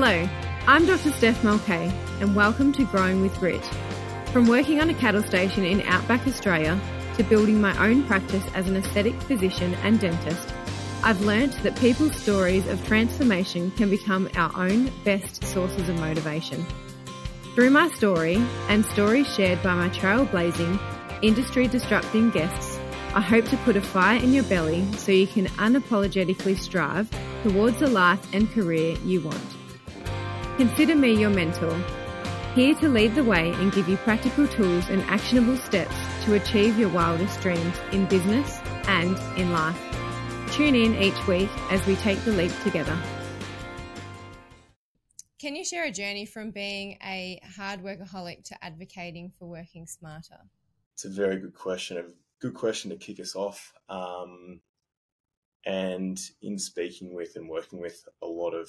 Hello, I'm Dr. Steph Mulcahy, and welcome to Growing with Grit. From working on a cattle station in outback Australia to building my own practice as an aesthetic physician and dentist, I've learnt that people's stories of transformation can become our own best sources of motivation. Through my story and stories shared by my trailblazing, industry disrupting guests, I hope to put a fire in your belly so you can unapologetically strive towards the life and career you want. Consider me your mentor, here to lead the way and give you practical tools and actionable steps to achieve your wildest dreams in business and in life. Tune in each week as we take the leap together. Can you share a journey from being a hard workaholic to advocating for working smarter? It's a very good question. A good question to kick us off. Um, and in speaking with and working with a lot of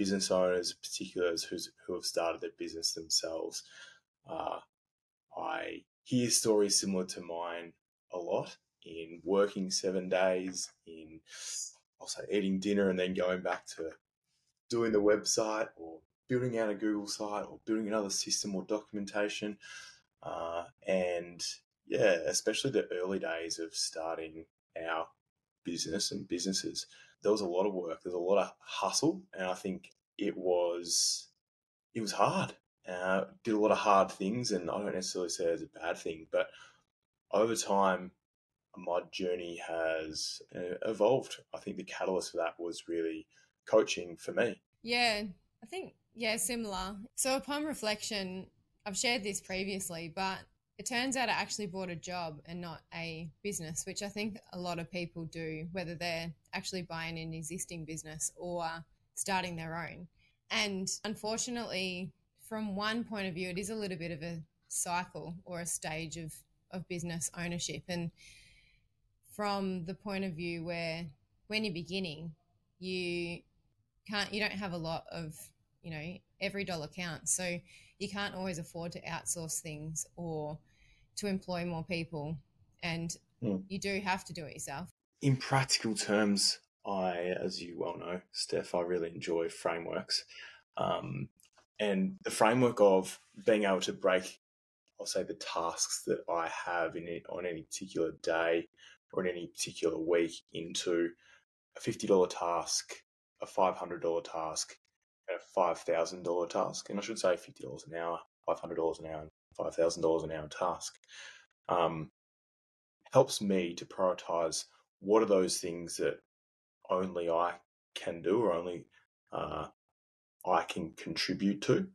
business owners, particularly those who have started their business themselves, uh, I hear stories similar to mine a lot in working seven days, in also eating dinner and then going back to doing the website or building out a Google site or building another system or documentation. Uh, and yeah, especially the early days of starting our business and businesses, there was a lot of work. There's a lot of hustle, and I think it was it was hard. Uh, did a lot of hard things, and I don't necessarily say it's a bad thing, but over time, my journey has uh, evolved. I think the catalyst for that was really coaching for me. Yeah, I think, yeah, similar. So upon reflection, I've shared this previously, but it turns out I actually bought a job and not a business, which I think a lot of people do, whether they're actually buying an existing business or starting their own. And unfortunately, from one point of view, it is a little bit of a cycle or a stage of, of business ownership. And from the point of view where when you're beginning, you can't you don't have a lot of you know every dollar counts so you can't always afford to outsource things or to employ more people and mm. you do have to do it yourself in practical terms i as you well know steph i really enjoy frameworks um, and the framework of being able to break i'll say the tasks that i have in it on any particular day or in any particular week into a $50 task a $500 task and a $5,000 task. And I should say $50 an hour, $500 an hour, and $5,000 an hour task. Um, helps me to prioritize what are those things that only I can do or only uh, I can contribute to.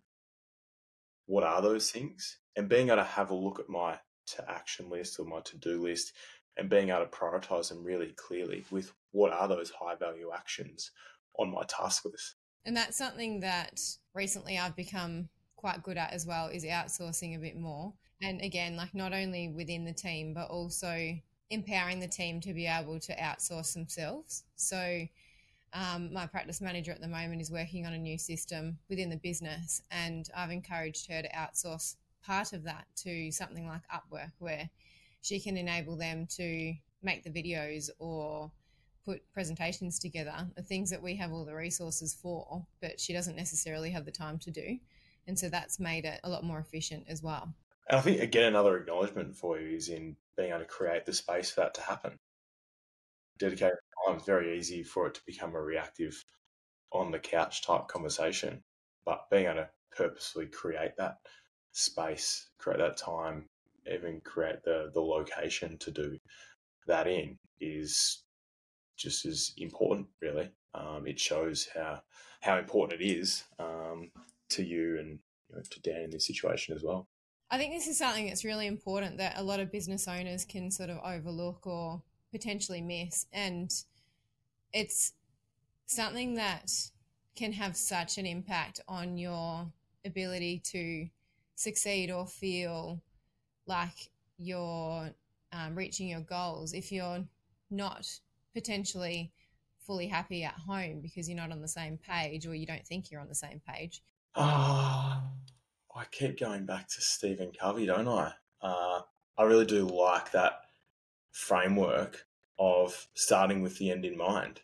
What are those things? And being able to have a look at my to action list or my to do list and being able to prioritize them really clearly with what are those high value actions on my task list. And that's something that recently I've become quite good at as well is outsourcing a bit more. And again, like not only within the team, but also empowering the team to be able to outsource themselves. So, um, my practice manager at the moment is working on a new system within the business, and I've encouraged her to outsource part of that to something like Upwork, where she can enable them to make the videos or put presentations together the things that we have all the resources for, but she doesn't necessarily have the time to do. And so that's made it a lot more efficient as well. And I think, again, another acknowledgement for you is in being able to create the space for that to happen. Dedicated time is very easy for it to become a reactive, on the couch type conversation. But being able to purposely create that space, create that time, even create the, the location to do that in is just as important, really. Um, it shows how how important it is um, to you and you know, to Dan in this situation as well. I think this is something that's really important that a lot of business owners can sort of overlook or potentially miss, and it's something that can have such an impact on your ability to succeed or feel like you're um, reaching your goals if you're not potentially fully happy at home because you're not on the same page or you don't think you're on the same page? Uh, I keep going back to Stephen Covey, don't I? Uh, I really do like that framework of starting with the end in mind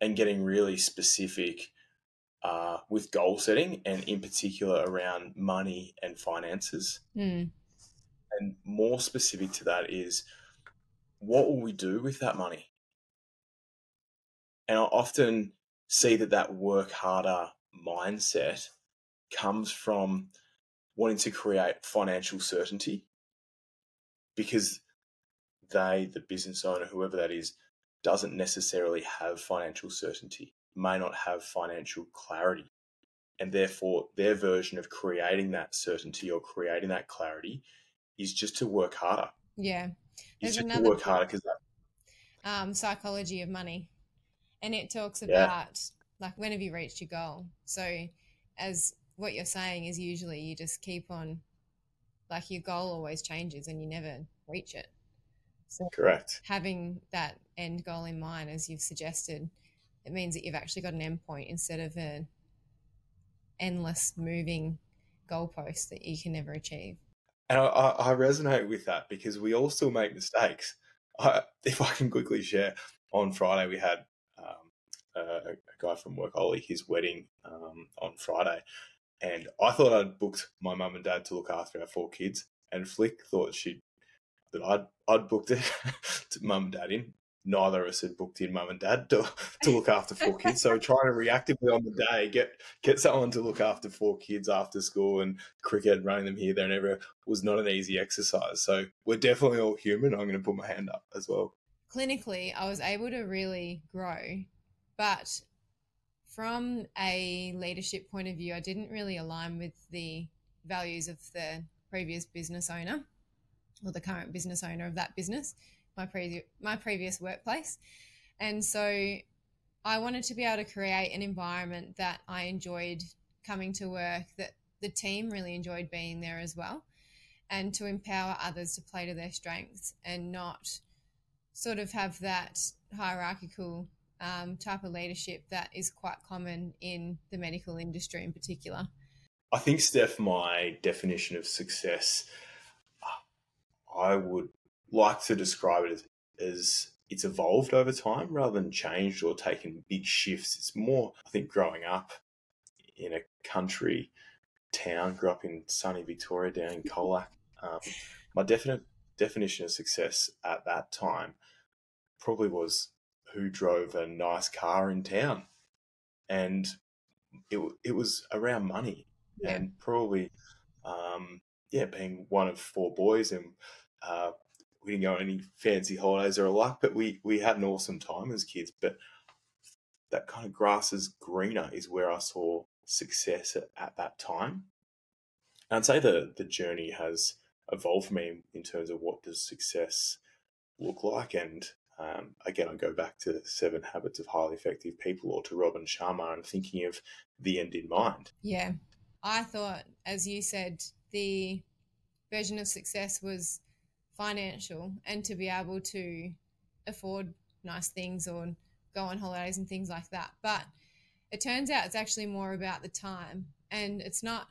and getting really specific uh, with goal setting and in particular around money and finances. Mm. And more specific to that is what will we do with that money? And I often see that that work harder mindset comes from wanting to create financial certainty because they, the business owner, whoever that is, doesn't necessarily have financial certainty, may not have financial clarity. And therefore, their version of creating that certainty or creating that clarity is just to work harder. Yeah. There's another work harder because that um, psychology of money, and it talks Yeah. about like when have you reached your goal. So, as what you're saying is usually you just keep on, like your goal always changes and you never reach it. So correct. having that end goal in mind, as you've suggested, it means that you've actually got an end point instead of an endless moving goalpost that you can never achieve. And I, I, resonate with that because we all still make mistakes. I, if I can quickly share, on Friday we had a, a guy from work, Ollie, his wedding um, on Friday, and I thought I'd booked my mum and dad to look after our four kids, and Flick thought she that I'd I'd booked it to mum and dad in. Neither of us had booked in mum and dad to, to look after four kids. So trying to reactively on the day get get someone to look after four kids after school and cricket and running them here, there and everywhere was not an easy exercise. So we're definitely all human. I'm going to put my hand up as well. clinically, I was able to really grow, but from a leadership point of view, I didn't really align with the values of the previous business owner or the current business owner of that business, my previous my previous workplace. And so I wanted to be able to create an environment that I enjoyed coming to work, that the team really enjoyed being there as well, and to empower others to play to their strengths and not sort of have that hierarchical um, type of leadership that is quite common in the medical industry in particular. I think, Steph, my definition of success, I would like to describe it as, as it's evolved over time rather than changed or taken big shifts. It's more, I think, growing up in a country town, grew up in sunny Victoria down in Colac. Um, my definite definition of success at that time probably was who drove a nice car in town. And it, it was around money Yeah. and probably, um, yeah, being one of four boys and uh, we didn't go on any fancy holidays or a lot, but we, we had an awesome time as kids. But that kind of grass is greener is where I saw success at, at that time. And I'd say the, the journey has evolved for me in terms of what does success look like. And um, again, I go back to Seven Habits of Highly Effective People or to Robin Sharma and thinking of the end in mind. Yeah. I thought, as you said, the version of success was financial and to be able to afford nice things or go on holidays and things like that. But it turns out it's actually more about the time and it's not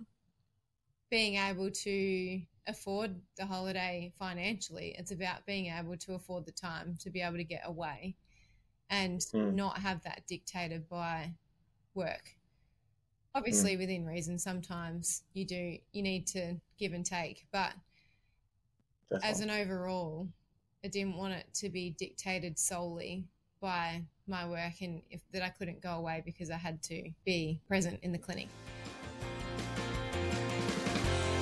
being able to afford the holiday financially. It's about being able to afford the time to be able to get away and Mm. not have that dictated by work obviously within reason sometimes you do you need to give and take but as an overall i didn't want it to be dictated solely by my work and if that i couldn't go away because i had to be present in the clinic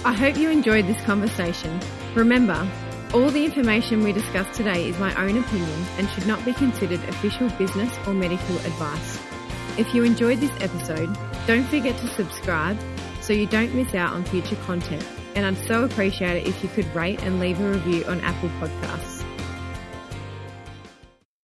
I hope you enjoyed this conversation. Remember, all the information we discussed today is my own opinion and should not be considered official business or medical advice. If you enjoyed this episode, don't forget to subscribe so you don't miss out on future content. And I'd so appreciate it if you could rate and leave a review on Apple Podcasts.